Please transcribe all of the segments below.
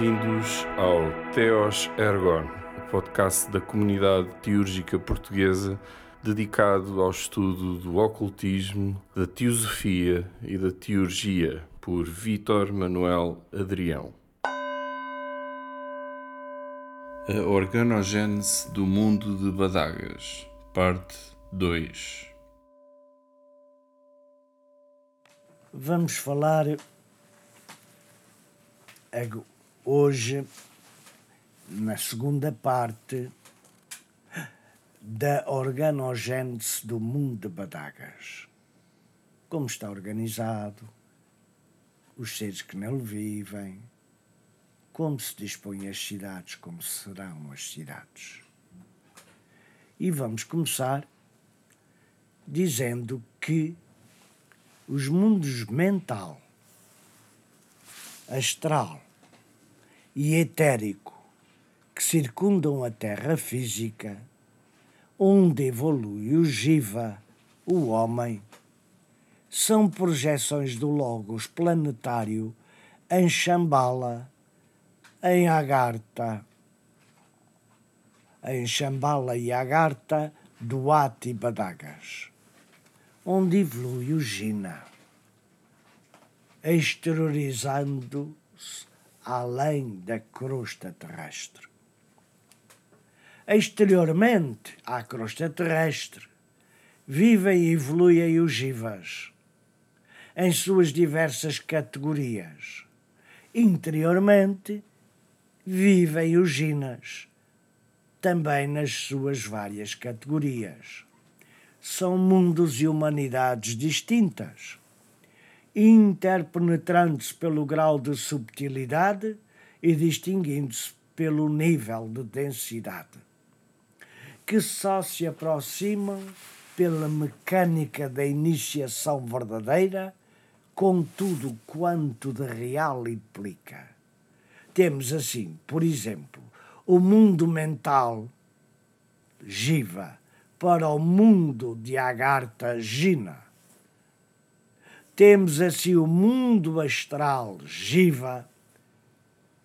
Bem-vindos ao Theos Ergon, o podcast da comunidade teúrgica portuguesa dedicado ao estudo do ocultismo, da teosofia e da teurgia, por Vítor Manuel Adrião. A organogênese do mundo de Badagas, parte 2. Vamos falar hoje, na segunda parte, da organogênese do mundo de Badagas. Como está organizado, os seres que nele vivem, como se dispõem as cidades, como serão as cidades. E vamos começar dizendo que os mundos mental, astral e etérico que circundam a Terra física, onde evolui o Jiva, o homem, são projeções do Logos planetário em Shambhala, em Agartha, em Shambhala e Agartha, Duat e Badagas, onde evolui o Jina, exteriorizando-se além da crosta terrestre. Exteriormente à crosta terrestre, vivem e evoluem os jivas, em suas diversas categorias. Interiormente, vivem os jinas, também nas suas várias categorias. São mundos e humanidades distintas interpenetrando-se pelo grau de subtilidade e distinguindo-se pelo nível de densidade, que só se aproximam pela mecânica da iniciação verdadeira com tudo quanto de real implica. Temos assim, por exemplo, o mundo mental, Jiva, para o mundo de Agartha, Gina temos assim o mundo astral, Jiva,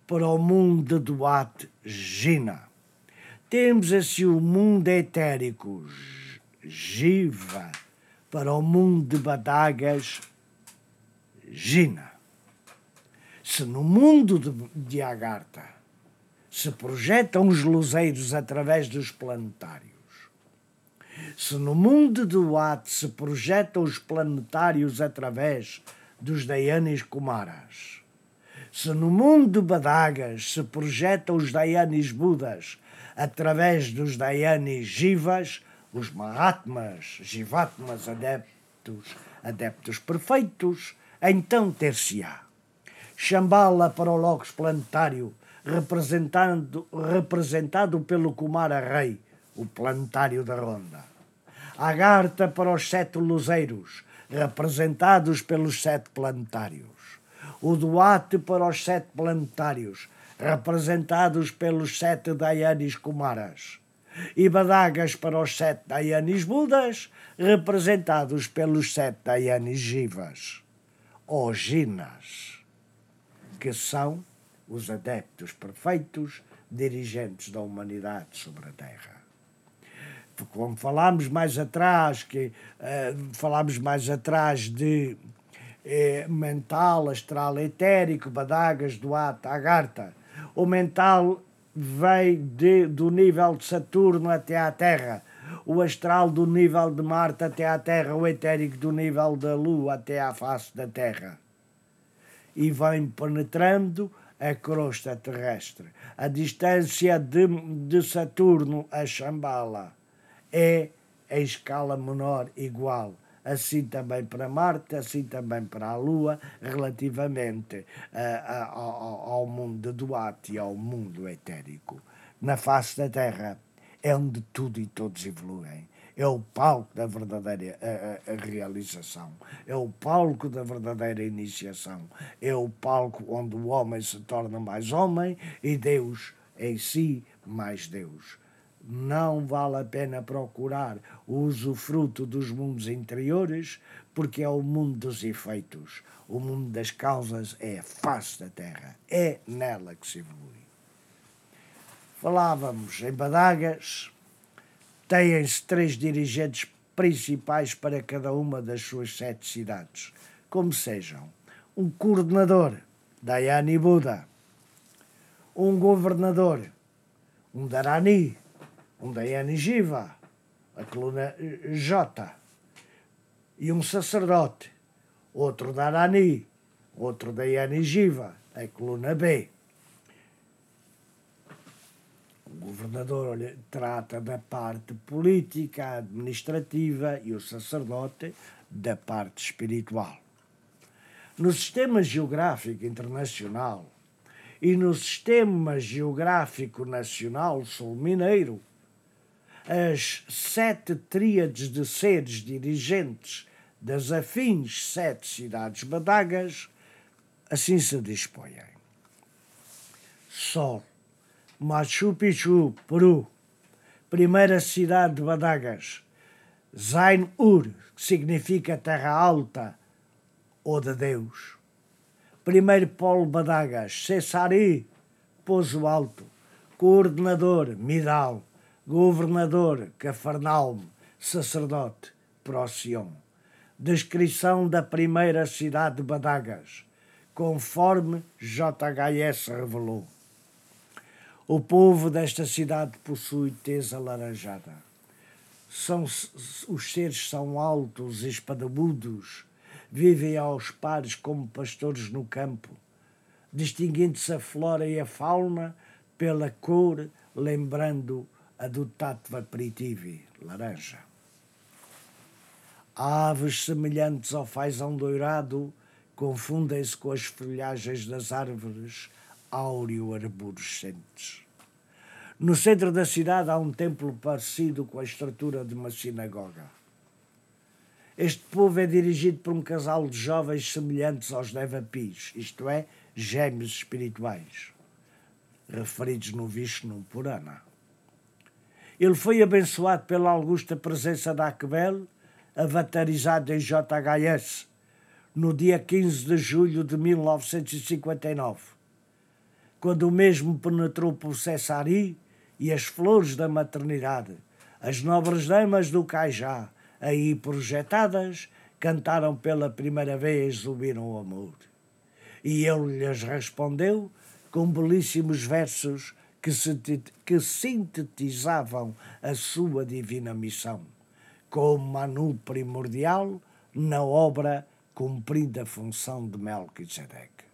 para o mundo de Duat, Gina. Temos assim o mundo etérico, Jiva, para o mundo de Badagas, Gina. Se no mundo de, de Agartha se projetam os luzeiros através dos planetários, se no mundo do At se projetam os planetários através dos Dayanis Kumaras, se no mundo de Badagas se projetam os Dayanis Budas através dos Dayanis Jivas, os Mahatmas, Jivatmas adeptos, adeptos perfeitos, então ter-se-á. Shambhala para o Logos planetário, representado pelo Kumara Rei, o planetário da Ronda. Agartha para os sete luzeiros, representados pelos sete planetários. O Duarte para os sete planetários, representados pelos sete Dayanis Kumaras. E Badagas para os sete Dayanis Budas, representados pelos sete Dayanis Jivas. Ou Ginas, que são os adeptos perfeitos dirigentes da humanidade sobre a Terra como falámos mais atrás, que uh, falámos mais atrás de eh, mental, astral, etérico, badagas, doata, agarta. O mental vem de, do nível de Saturno até à Terra, o astral do nível de Marte até à Terra, o etérico do nível da Lua até à face da Terra. E vem penetrando a crosta terrestre. A distância de, de Saturno a Shambhala é a escala menor igual. Assim também para Marte, assim também para a Lua, relativamente uh, ao, ao mundo de Duarte e ao mundo etérico. Na face da Terra é onde tudo e todos evoluem é o palco da verdadeira a, a, realização, é o palco da verdadeira iniciação, é o palco onde o homem se torna mais homem e Deus em si mais Deus não vale a pena procurar o usufruto dos mundos interiores, porque é o mundo dos efeitos. O mundo das causas é a face da Terra. É nela que se evolui. Falávamos em Badagas, têm-se três dirigentes principais para cada uma das suas sete cidades, como sejam um coordenador, Dayani Buda, um governador, um Darani, um Dayani Jiva, a coluna J, e um sacerdote, outro Darani, outro Dayani Jiva, a coluna B. O governador trata da parte política, administrativa e o sacerdote da parte espiritual. No sistema geográfico internacional, e no sistema geográfico nacional sul-mineiro, as sete tríades de seres dirigentes das afins sete cidades badagas assim se dispõem. Sol, Machu Picchu, Peru, primeira cidade de Badagas, Zain-Ur, que significa terra alta ou de Deus, Primeiro Polo Badagas, Cessari, Pouso Alto, Coordenador, Midal, Governador, Cafarnalme, Sacerdote, Procyon. Descrição da primeira cidade de Badagas, conforme JHS revelou. O povo desta cidade possui tez alaranjada. São, os seres são altos e espadabudos, vivem aos pares como pastores no campo, distinguindo-se a flora e a fauna pela cor, lembrando a do Tattva Pritivi, laranja. Aves semelhantes ao fazão dourado confundem-se com as folhagens das árvores áureo-arborescentes. No centro da cidade há um templo parecido com a estrutura de uma sinagoga. Este povo é dirigido por um casal de jovens semelhantes aos Devapis, isto é, gêmeos espirituais, referidos no Vishnu Purana. Ele foi abençoado pela augusta presença da Akbel, avatarizado em JHS, no dia 15 de julho de 1959, quando o mesmo penetrou por Cessari e as flores da maternidade, as nobres damas do Caijá, aí projetadas, cantaram pela primeira vez o hino amor. E ele lhes respondeu com belíssimos versos que, sintetizavam a sua divina missão, como Manu primordial na obra cumprindo a função de Melquisedeque.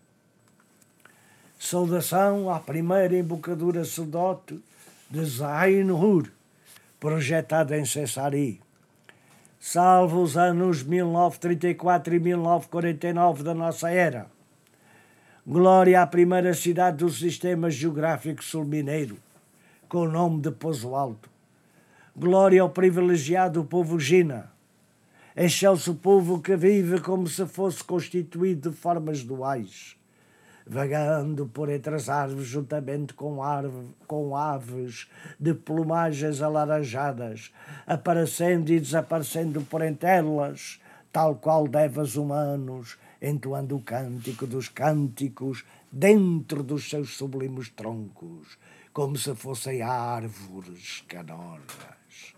Saudação à primeira embocadura sacerdote de Zain-Hur, projetada em Cessari, salvo os anos 1934 e 1949 da nossa era. Glória à primeira cidade do sistema geográfico sul-mineiro, com o nome de Pouso Alto. Glória ao privilegiado povo Gina, excelso povo que vive como se fosse constituído de formas duais vagando por entre as árvores juntamente com, árvore, com aves de plumagens alaranjadas, aparecendo e desaparecendo por entre elas, tal qual devas humanos, entoando o cântico dos cânticos dentro dos seus sublimes troncos, como se fossem árvores canoras.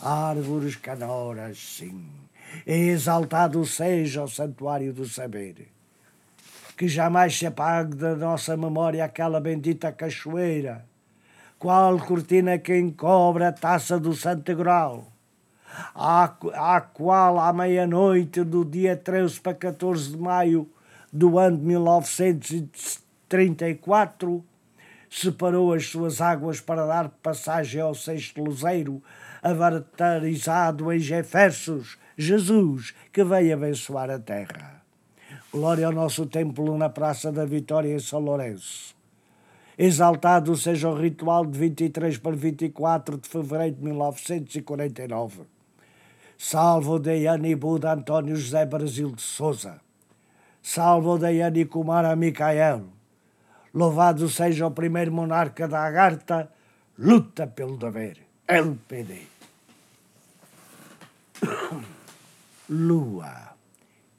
Árvores canoras, sim. Exaltado seja o santuário do saber que jamais se apague da nossa memória aquela bendita cachoeira, qual cortina que encobre a taça do Santo Grau, à, à qual à meia-noite do dia 13 para 14 de maio do ano de 1934 separou as suas águas para dar passagem ao sexto luzeiro, avatarizado em Jeffersos, Jesus, que veio abençoar a terra. Glória ao nosso templo na Praça da Vitória em São Lourenço. Exaltado seja o ritual de 23 para 24 de fevereiro de 1949. Salvo Deiane Buda António José Brasil de Souza. Salvo Deiane Kumara Micael. Louvado seja o primeiro monarca da Agarta, luta pelo dever. LPD. Lua,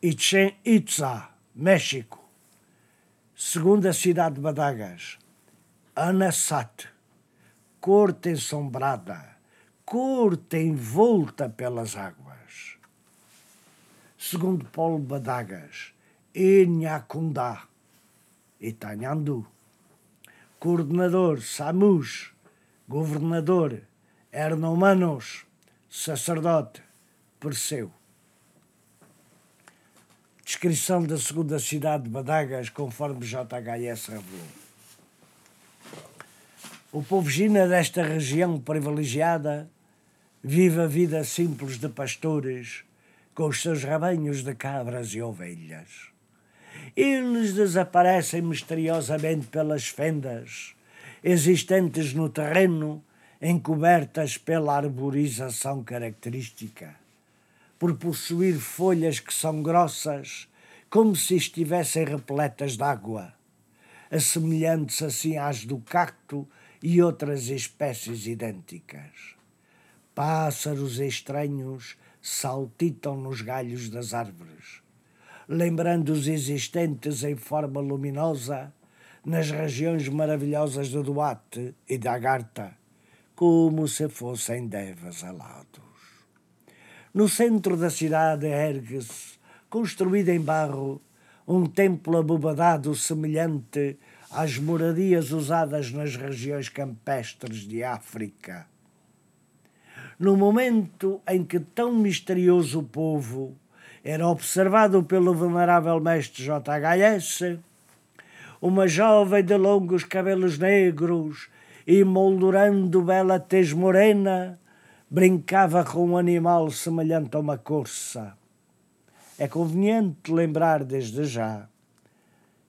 Itzen Itza, México. Segunda cidade de Badagas, Anassat, corte ensombrada, corte envolta pelas águas. Segundo Paulo Badagas, Inhacundá, Itanhandu. Coordenador Samus, governador Hernomanos, sacerdote Perseu. Descrição da segunda cidade de Badagas, conforme JHS revelou. O povo gina desta região privilegiada vive a vida simples de pastores, com os seus rebanhos de cabras e ovelhas. Eles desaparecem misteriosamente pelas fendas existentes no terreno, encobertas pela arborização característica, por possuir folhas que são grossas, como se estivessem repletas de água, assemelhantes assim às do cacto e outras espécies idênticas. Pássaros estranhos saltitam nos galhos das árvores lembrando os existentes em forma luminosa nas regiões maravilhosas do Duarte e da Agartha, como se fossem devas alados. No centro da cidade ergue-se, construído em barro, um templo abobadado semelhante às moradias usadas nas regiões campestres de África. No momento em que tão misterioso povo era observado pelo venerável mestre JHS, uma jovem de longos cabelos negros e moldurando bela tez morena, brincava com um animal semelhante a uma corça. É conveniente lembrar desde já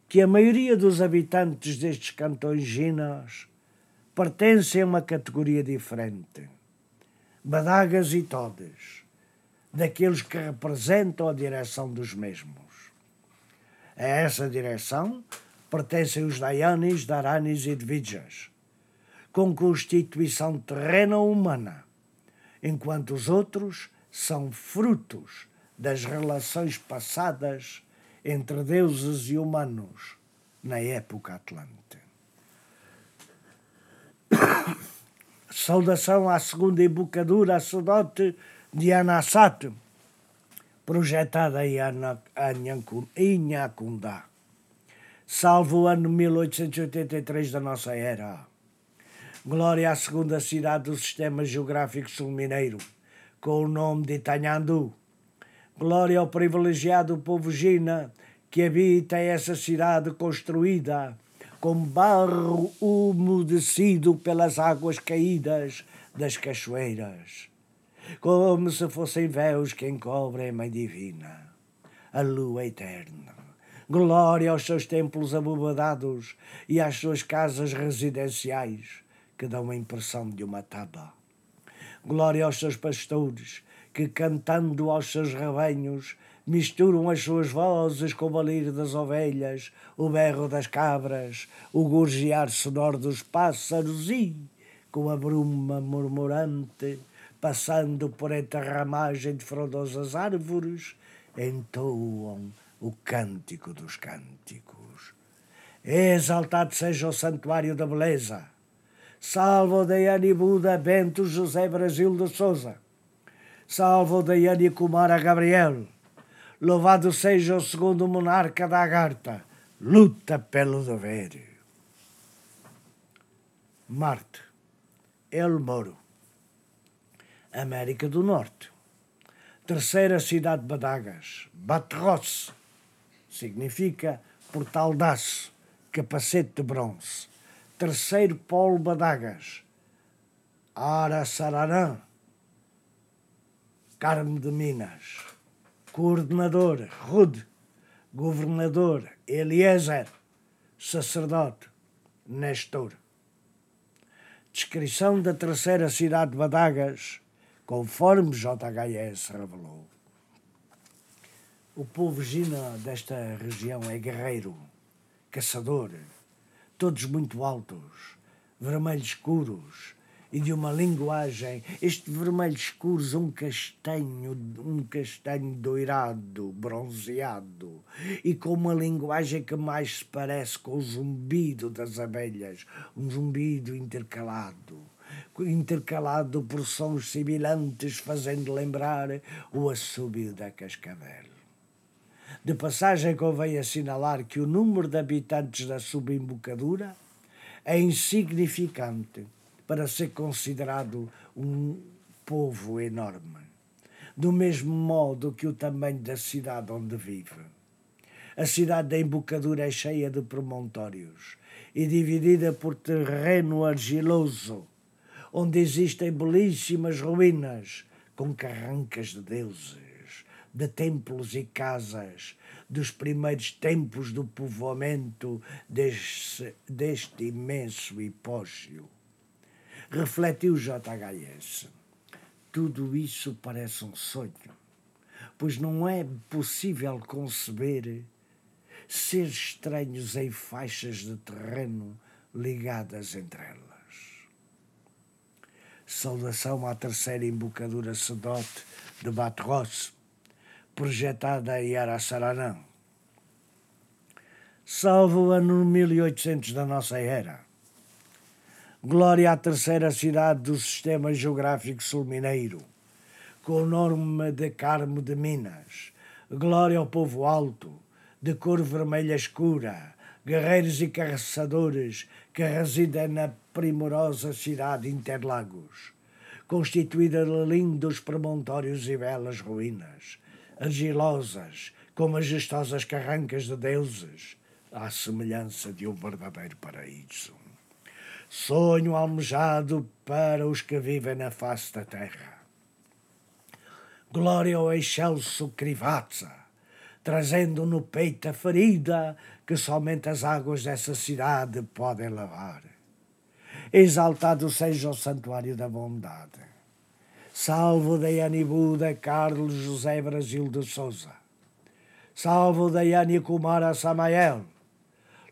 que a maioria dos habitantes destes cantões ginas pertencem a uma categoria diferente. Badagas e todes daqueles que representam a direção dos mesmos. A essa direção pertencem os Dayanis, Daranis e Dvijas, com constituição terrena humana, enquanto os outros são frutos das relações passadas entre deuses e humanos na época atlante. Saudação à segunda embocadura sacerdote de Anasato, projetada em Inhacundá, salvo o ano 1883 da nossa era. Glória à segunda cidade do sistema geográfico sul-mineiro, com o nome de Itanhandu. Glória ao privilegiado povo Gina, que habita essa cidade construída com barro umedecido pelas águas caídas das cachoeiras como se fossem véus que encobrem a Mãe Divina, a lua eterna. Glória aos seus templos abobadados e às suas casas residenciais, que dão a impressão de uma taba. Glória aos seus pastores, que cantando aos seus rebanhos misturam as suas vozes com o balir das ovelhas, o berro das cabras, o gorjear sonoro dos pássaros e, com a bruma murmurante, passando por entre a ramagem de frondosas árvores, entoam o cântico dos cânticos. Exaltado seja o santuário da beleza. Salvo Daiane Buda Bento José Brasil de Souza. Salvo Daiane Kumara Gabriel. Louvado seja o segundo monarca da Agartha. Luta pelo dever. Marte. El Moro. América do Norte. Terceira cidade de Badagas, Batros, significa portal aço, capacete de bronze. Terceiro polo Badagas, Araçararã, Carme de Minas. Coordenador, Rude. Governador, Eliezer. Sacerdote, Nestor. Descrição da terceira cidade de Badagas, conforme JHS revelou. O povo gina desta região é guerreiro, caçador, todos muito altos, vermelhos escuros e de uma linguagem, este vermelho escuro, um castanho, um castanho doirado, bronzeado, e com uma linguagem que mais se parece com o zumbido das abelhas, um zumbido intercalado, intercalado por sons sibilantes, fazendo lembrar o assobio da cascavel. De passagem, convém assinalar que o número de habitantes da subembocadura é insignificante para ser considerado um povo enorme, do mesmo modo que o tamanho da cidade onde vive. A cidade da embocadura é cheia de promontórios e dividida por terreno argiloso, onde existem belíssimas ruínas com carrancas de deuses, de templos e casas, dos primeiros tempos do povoamento deste, imenso hipógeo refletiu JHS. Tudo isso parece um sonho, pois não é possível conceber seres estranhos em faixas de terreno ligadas entre elas. Saudação à terceira embocadura sedote de Batros, projetada em Araçaranã. Salvo o ano 1800 da nossa era Glória à terceira cidade do sistema geográfico sul-mineiro, com o nome de Carmo de Minas. Glória ao povo alto, de cor vermelha escura, guerreiros e caçadores que residem na primorosa cidade de Interlagos, constituída de lindos promontórios e belas ruínas, argilosas, com majestosas carrancas de deuses, à semelhança de um verdadeiro paraíso sonho almejado para os que vivem na face da terra. Glória ao excelso Krivatsa, trazendo no peito a ferida que somente as águas dessa cidade podem lavar. Exaltado seja o santuário da bondade. Salvo Daiane Buda Carlos José Brasil de Souza. Salvo Daiane Kumara Samael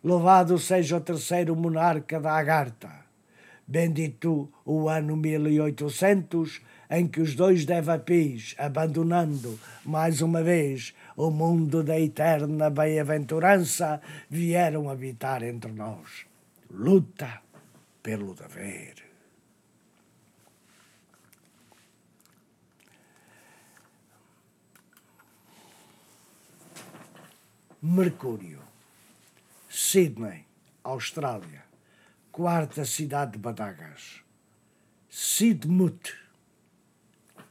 Louvado seja o terceiro monarca da Agartha. Bendito o ano 1800 em que os dois Devapis, abandonando mais uma vez o mundo da eterna bem-aventurança, vieram habitar entre nós. Luta pelo dever. Mercúrio Sydney, Austrália. Quarta cidade de Badagas. Sidmut,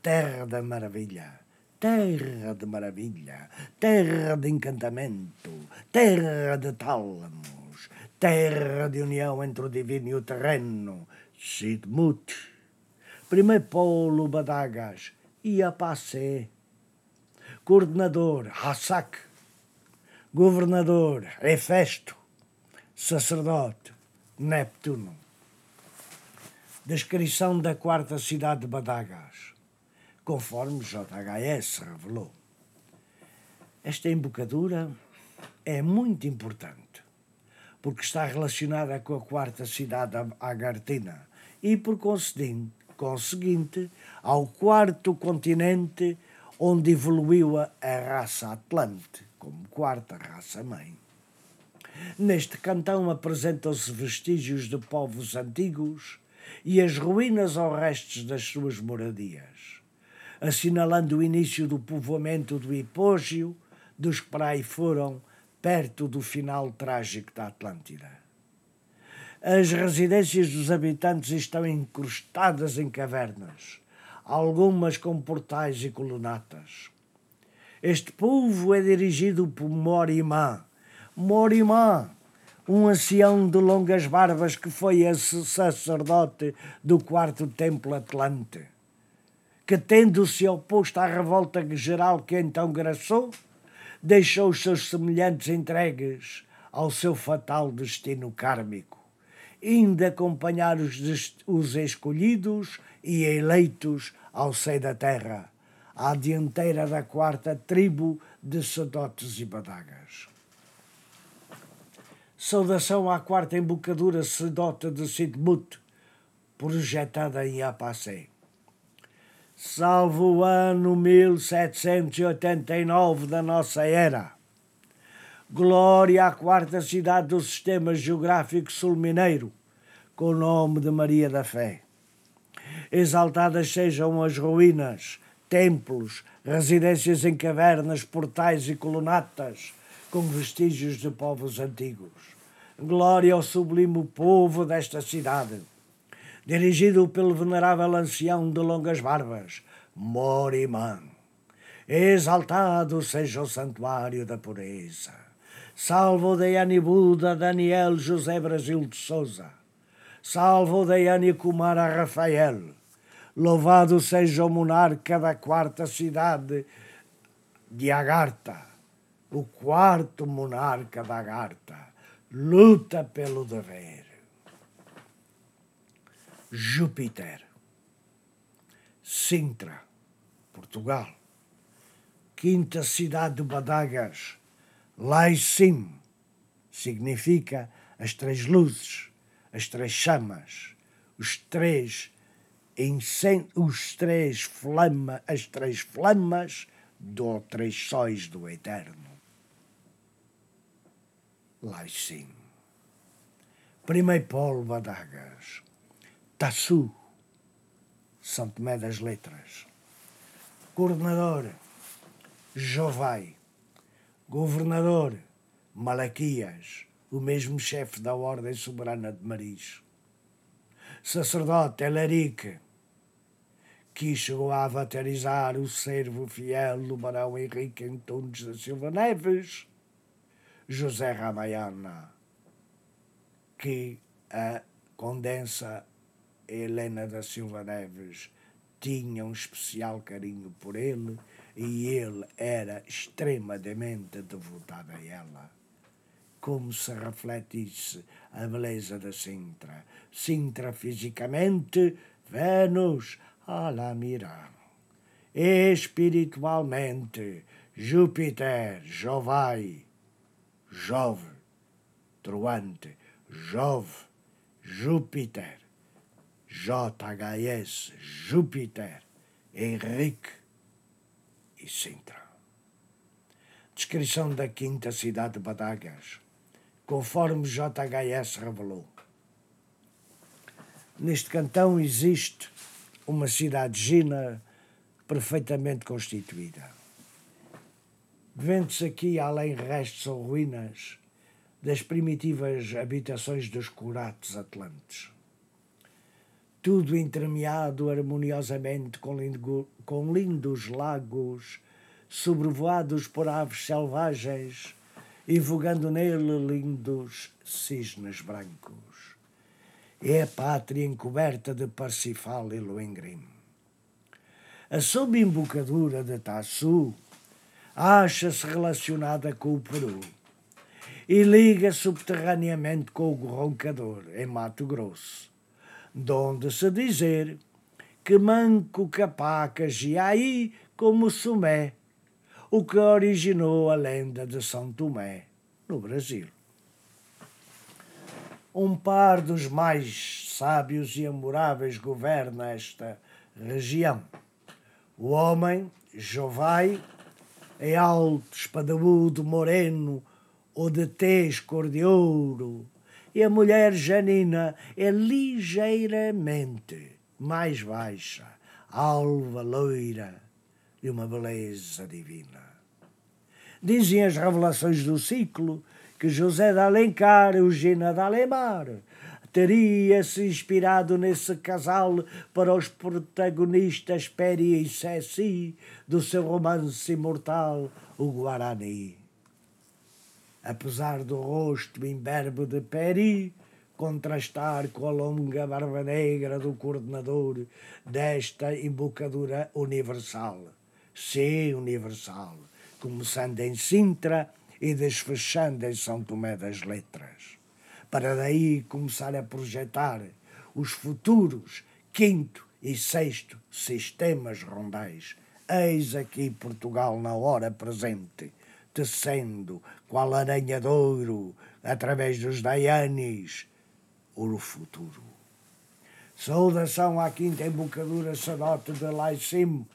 terra da maravilha, terra de maravilha, terra de encantamento, terra de tálamos, terra de união entre o divino e o terreno. Sidmut. Primeiro polo Badagas, Iapacé. Coordenador, Hassak governador Hefesto, sacerdote Neptuno. Descrição da quarta cidade de Badagas, conforme JHS revelou. Esta embocadura é muito importante, porque está relacionada com a quarta cidade agartina e, por conseguinte, ao quarto continente onde evoluiu a raça Atlante como quarta raça-mãe. Neste cantão apresentam-se vestígios de povos antigos e as ruínas ou restos das suas moradias, assinalando o início do povoamento do Hipógio, dos que para aí foram, perto do final trágico da Atlântida. As residências dos habitantes estão incrustadas em cavernas, algumas com portais e colunatas. Este povo é dirigido por Morimã. Morimã, um ancião de longas barbas que foi esse sacerdote do quarto templo Atlante, que tendo-se oposto à revolta geral que então graçou, deixou os seus semelhantes entregues ao seu fatal destino kármico, indo acompanhar os, os escolhidos e eleitos ao seio da terra à dianteira da quarta tribo de sadotes e badagas. Saudação à quarta embocadura sedota de Sidmut, projetada em Apacé. Salvo o ano 1789 da nossa era. Glória à quarta cidade do sistema geográfico sul-mineiro, com o nome de Maria da Fé. Exaltadas sejam as ruínas, templos, residências em cavernas, portais e colunatas, com vestígios de povos antigos. Glória ao sublime povo desta cidade, dirigido pelo venerável ancião de longas barbas, Morimã. Exaltado seja o santuário da pureza. Salvo Deiane Buda, Daniel José Brasil de Souza. Salvo Deiane Kumara Rafael. Louvado seja o monarca da quarta cidade de Agartha, o quarto monarca da Agartha. Luta pelo dever. Júpiter. Sintra, Portugal. Quinta cidade de Badagas. Laicim significa as três luzes, as três chamas, os três os três flama, as três flamas dos três sóis do eterno. Laicim. Primeiro Paulo Badagas. Tassu, São Tomé das Letras. Coordenador, Jovai. Governador, Malaquias, o mesmo chefe da Ordem Soberana de Maris. Sacerdote, Elarique, que chegou a avatarizar o servo fiel do barão Henrique Antunes da Silva Neves, José Ramayana, que a condensa Helena da Silva Neves tinha um especial carinho por ele e ele era extremamente devotado a ela. Como se refletisse a beleza da Sintra. Sintra fisicamente, Vênus a la mirar. Espiritualmente, Júpiter, Jovai, Jove, Truante, Jove, Júpiter JHS, Júpiter, Henrique e Sintra. Descrição da quinta cidade de Badagas, conforme JHS revelou. Neste cantão existe uma cidade gina perfeitamente constituída. Vende-se aqui, além restos ou ruínas, das primitivas habitações dos curates atlantes tudo entremeado harmoniosamente com, lindo, com lindos lagos, sobrevoados por aves selvagens e vogando nele lindos cisnes brancos. É a pátria encoberta de Parsifal e Lohengrin. A subembocadura de Tassu acha-se relacionada com o Peru e liga subterraneamente com o Roncador, em Mato Grosso donde se dizer que manco capacas e aí como Sumé, o que originou a lenda de São Tomé, no Brasil. Um par dos mais sábios e amoráveis governa esta região. O homem, Jovai, é alto, espadaúdo, moreno, ou de tez cor de ouro, e a mulher Janina é ligeiramente mais baixa, alva, loira, de uma beleza divina. Dizem as revelações do ciclo que José de Alencar, Eugênia de Alemar, teria-se inspirado nesse casal para os protagonistas Peri e Ceci do seu romance imortal, o Guarani. Apesar do rosto imberbe de Peri contrastar com a longa barba negra do coordenador desta embocadura universal. Sim, universal, começando em Sintra e desfechando em São Tomé das Letras, para daí começar a projetar os futuros quinto e sexto sistemas rondais. Eis aqui Portugal na hora presente, tecendo, qual aranhadouro, através dos Dayanis, o futuro. Saudação à quinta embocadura sadote de Laicim,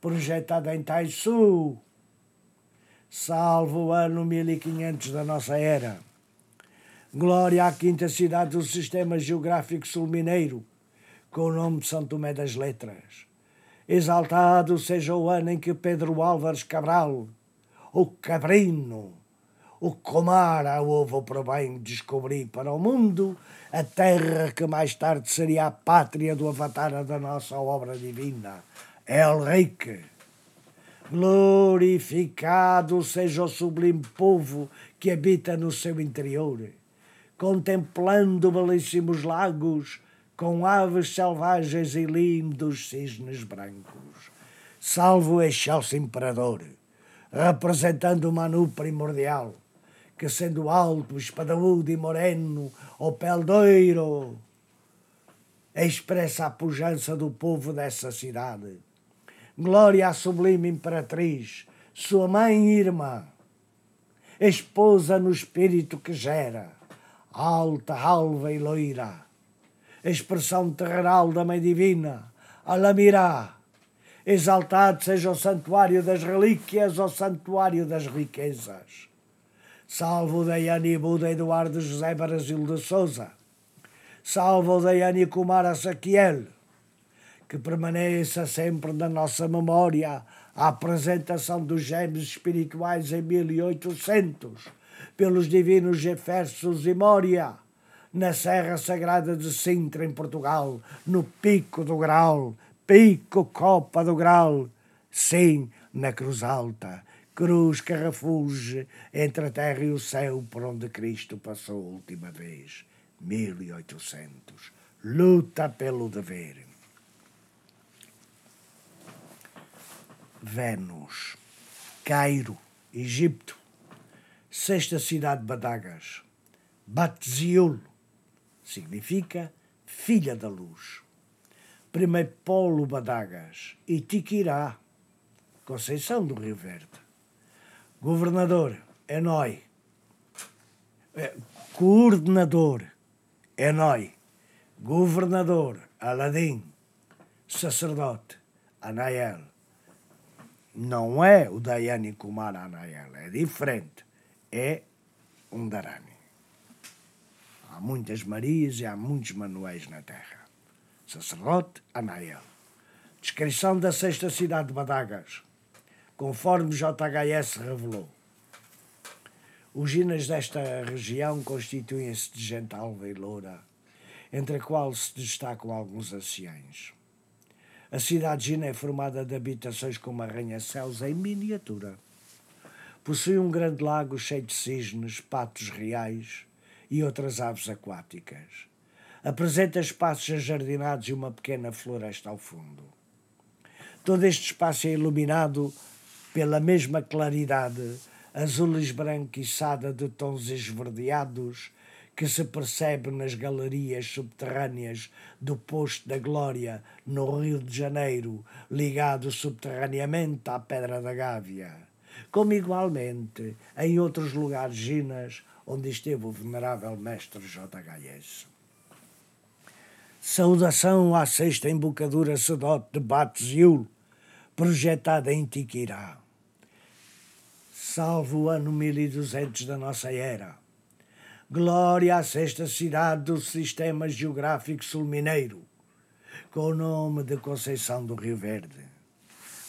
projetada em Taisu. Salvo o ano 1500 da nossa era. Glória à quinta cidade do sistema geográfico sul-mineiro, com o nome de São Tomé das Letras. Exaltado seja o ano em que Pedro Álvares Cabral, o Cabrino, o Comara houve para bem descobrir para o mundo a terra que mais tarde seria a pátria do avatar da nossa obra divina, El Rique. Glorificado seja o sublime povo que habita no seu interior, contemplando belíssimos lagos com aves selvagens e lindos cisnes brancos. Salvo excelso imperador, representando o Manu primordial, que sendo alto, espadaúdo e moreno, ou peldeiro, expressa a pujança do povo dessa cidade. Glória à sublime imperatriz, sua mãe e irmã, esposa no espírito que gera, alta, alva e loira, expressão terrenal da Mãe Divina, Alamirá, exaltado seja o santuário das relíquias, o santuário das riquezas. Salvo o Daiane Buda Eduardo José Brasil de Souza. Salvo o Daiane Kumara Saquiel. Que permaneça sempre na nossa memória a apresentação dos gêmeos espirituais em 1800 pelos divinos Jeffersos e Mória na Serra Sagrada de Sintra, em Portugal, no Pico do Grau, Pico Copa do Grau, sim, na Cruz Alta, cruz que refuge entre a terra e o céu por onde Cristo passou a última vez, 1800. Luta pelo dever. Vênus, Cairo, Egito, sexta cidade de Badagas, Batziul, significa filha da luz. Primeiro Polo Badagas, Itiquirá, Conceição do Rio Verde. Governador, Enoi. É, coordenador, Enoi. Governador, Aladim. Sacerdote, Anael. Não é o Dayani Kumar Anael, é diferente. É um Darani. Há muitas Marias e há muitos Manuéis na terra. Sacerdote, Anael. Descrição da sexta cidade de Badagas conforme JHS revelou. Os ginas desta região constituem-se de gente alva e loura, entre a qual se destacam alguns anciães. A cidade de Gina é formada de habitações com arranha-céus em miniatura. Possui um grande lago cheio de cisnes, patos reais e outras aves aquáticas. Apresenta espaços ajardinados e uma pequena floresta ao fundo. Todo este espaço é iluminado pela mesma claridade azul esbranquiçada de tons esverdeados que se percebe nas galerias subterrâneas do Posto da Glória, no Rio de Janeiro, ligado subterraneamente à Pedra da Gávea, como igualmente em outros lugares ginas onde esteve o venerável mestre JHS. Saudação à sexta embocadura sedote de Batziul, projetada em Tiquirá salvo o ano 1200 da nossa era. Glória à sexta cidade do sistema geográfico sul-mineiro, com o nome de Conceição do Rio Verde.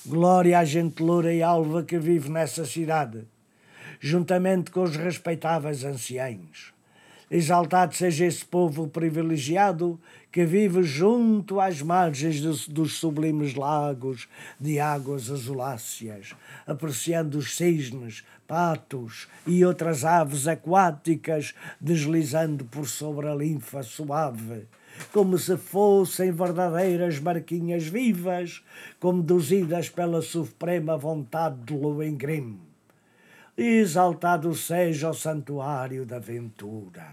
Glória à gente loura e alva que vive nessa cidade, juntamente com os respeitáveis anciãos. Exaltado seja esse povo privilegiado que vive junto às margens dos sublimes lagos de águas azuláceas, apreciando os cisnes, patos e outras aves aquáticas deslizando por sobre a linfa suave, como se fossem verdadeiras barquinhas vivas, conduzidas pela suprema vontade de Lohengrin exaltado seja o santuário da ventura.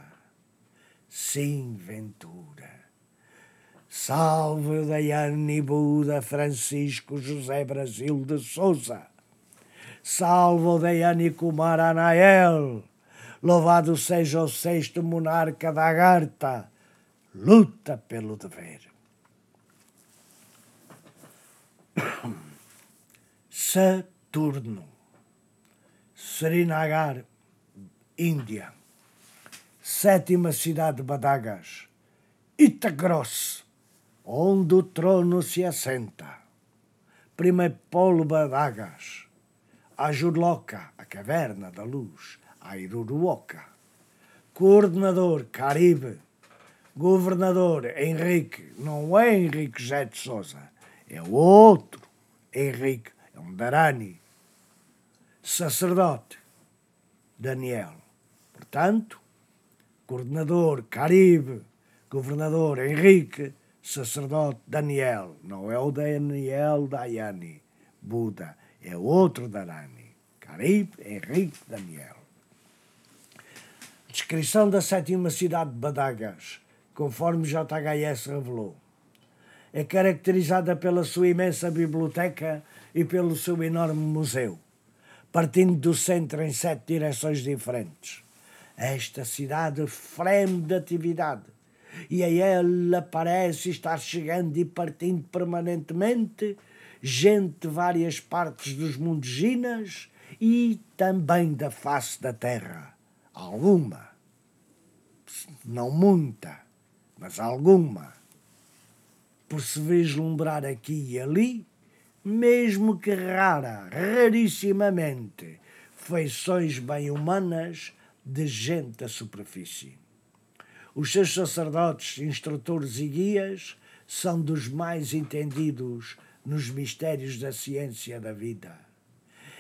Sim, ventura. Salve Daiane Buda Francisco José Brasil de Souza. Salve Daiane Kumar Anael. Louvado seja o sexto monarca da Agartha, luta pelo dever. Saturno, Srinagar, Índia, sétima cidade de Badagas, Itagross, onde o trono se assenta. Primeiro polo Badagas, Ajurloca, a caverna da luz, a Iruruoca. Coordenador Caribe, governador Henrique, não é Henrique José de Souza, é o outro Henrique, é um Darani. Sacerdote Daniel. Portanto, coordenador Caribe, governador Henrique, sacerdote Daniel. Não é o Daniel Dayani, Buda, é outro Darani. Caribe, Henrique, Daniel. Descrição da sétima cidade de Badagas conforme JHS revelou. É caracterizada pela sua imensa biblioteca e pelo seu enorme museu, partindo do centro em sete direções diferentes. Esta cidade freme de atividade e a ela parece estar chegando e partindo permanentemente gente de várias partes dos mundos ginas e também da face da terra. Alguma, não muita, mas alguma, por se vislumbrar aqui e ali, mesmo que rara, rarissimamente, feições bem humanas de gente da superfície. Os seus sacerdotes, instrutores e guias são dos mais entendidos nos mistérios da ciência da vida.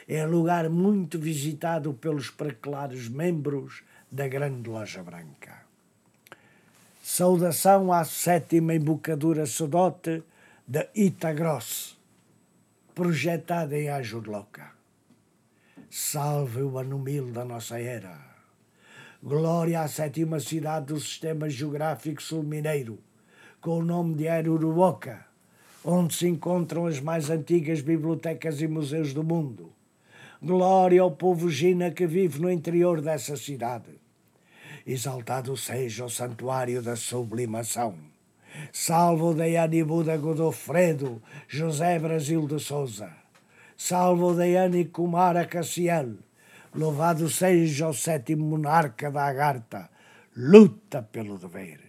É lugar muito visitado pelos preclaros membros da Grande Loja Branca. Saudação à sétima embocadura Sodote de Itagross, projetada em Ajurloca. Salve o ano mil da nossa era. Glória à sétima cidade do sistema geográfico sul-mineiro, com o nome de Aruruoca, onde se encontram as mais antigas bibliotecas e museus do mundo. Glória ao povo gina que vive no interior dessa cidade exaltado seja o santuário da sublimação. Salvo Daiane Buda Godofredo, José Brasil de Souza. Salvo Daiane Kumara Cassiel. Louvado seja o sétimo monarca da Agartha. Luta pelo dever.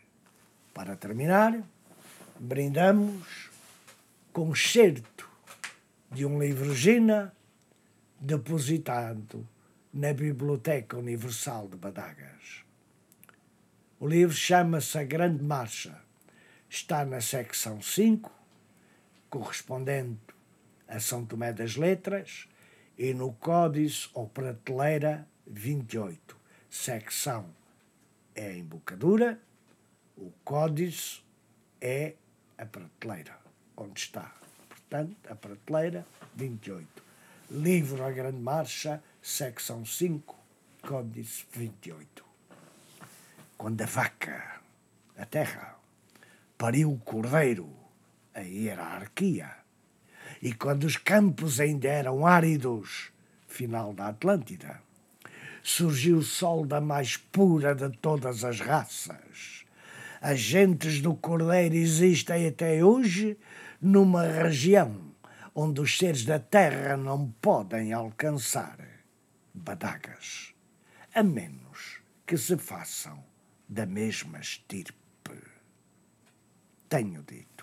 Para terminar, brindamos com certo de um livro Gina depositado na Biblioteca Universal de Badagas. O livro chama-se A Grande Marcha. Está na secção 5, correspondente a São Tomé das Letras, e no Códice ou Prateleira 28. Secção é a embocadura, o Códice é a prateleira, onde está. Portanto, a prateleira 28. Livro A Grande Marcha, secção 5, Códice 28 quando a vaca, a terra, pariu o cordeiro, a hierarquia, e quando os campos ainda eram áridos, final da Atlântida, surgiu o sol da mais pura de todas as raças. As gentes do cordeiro existem até hoje numa região onde os seres da terra não podem alcançar badagas, a menos que se façam da mesma estirpe. Tenho dito.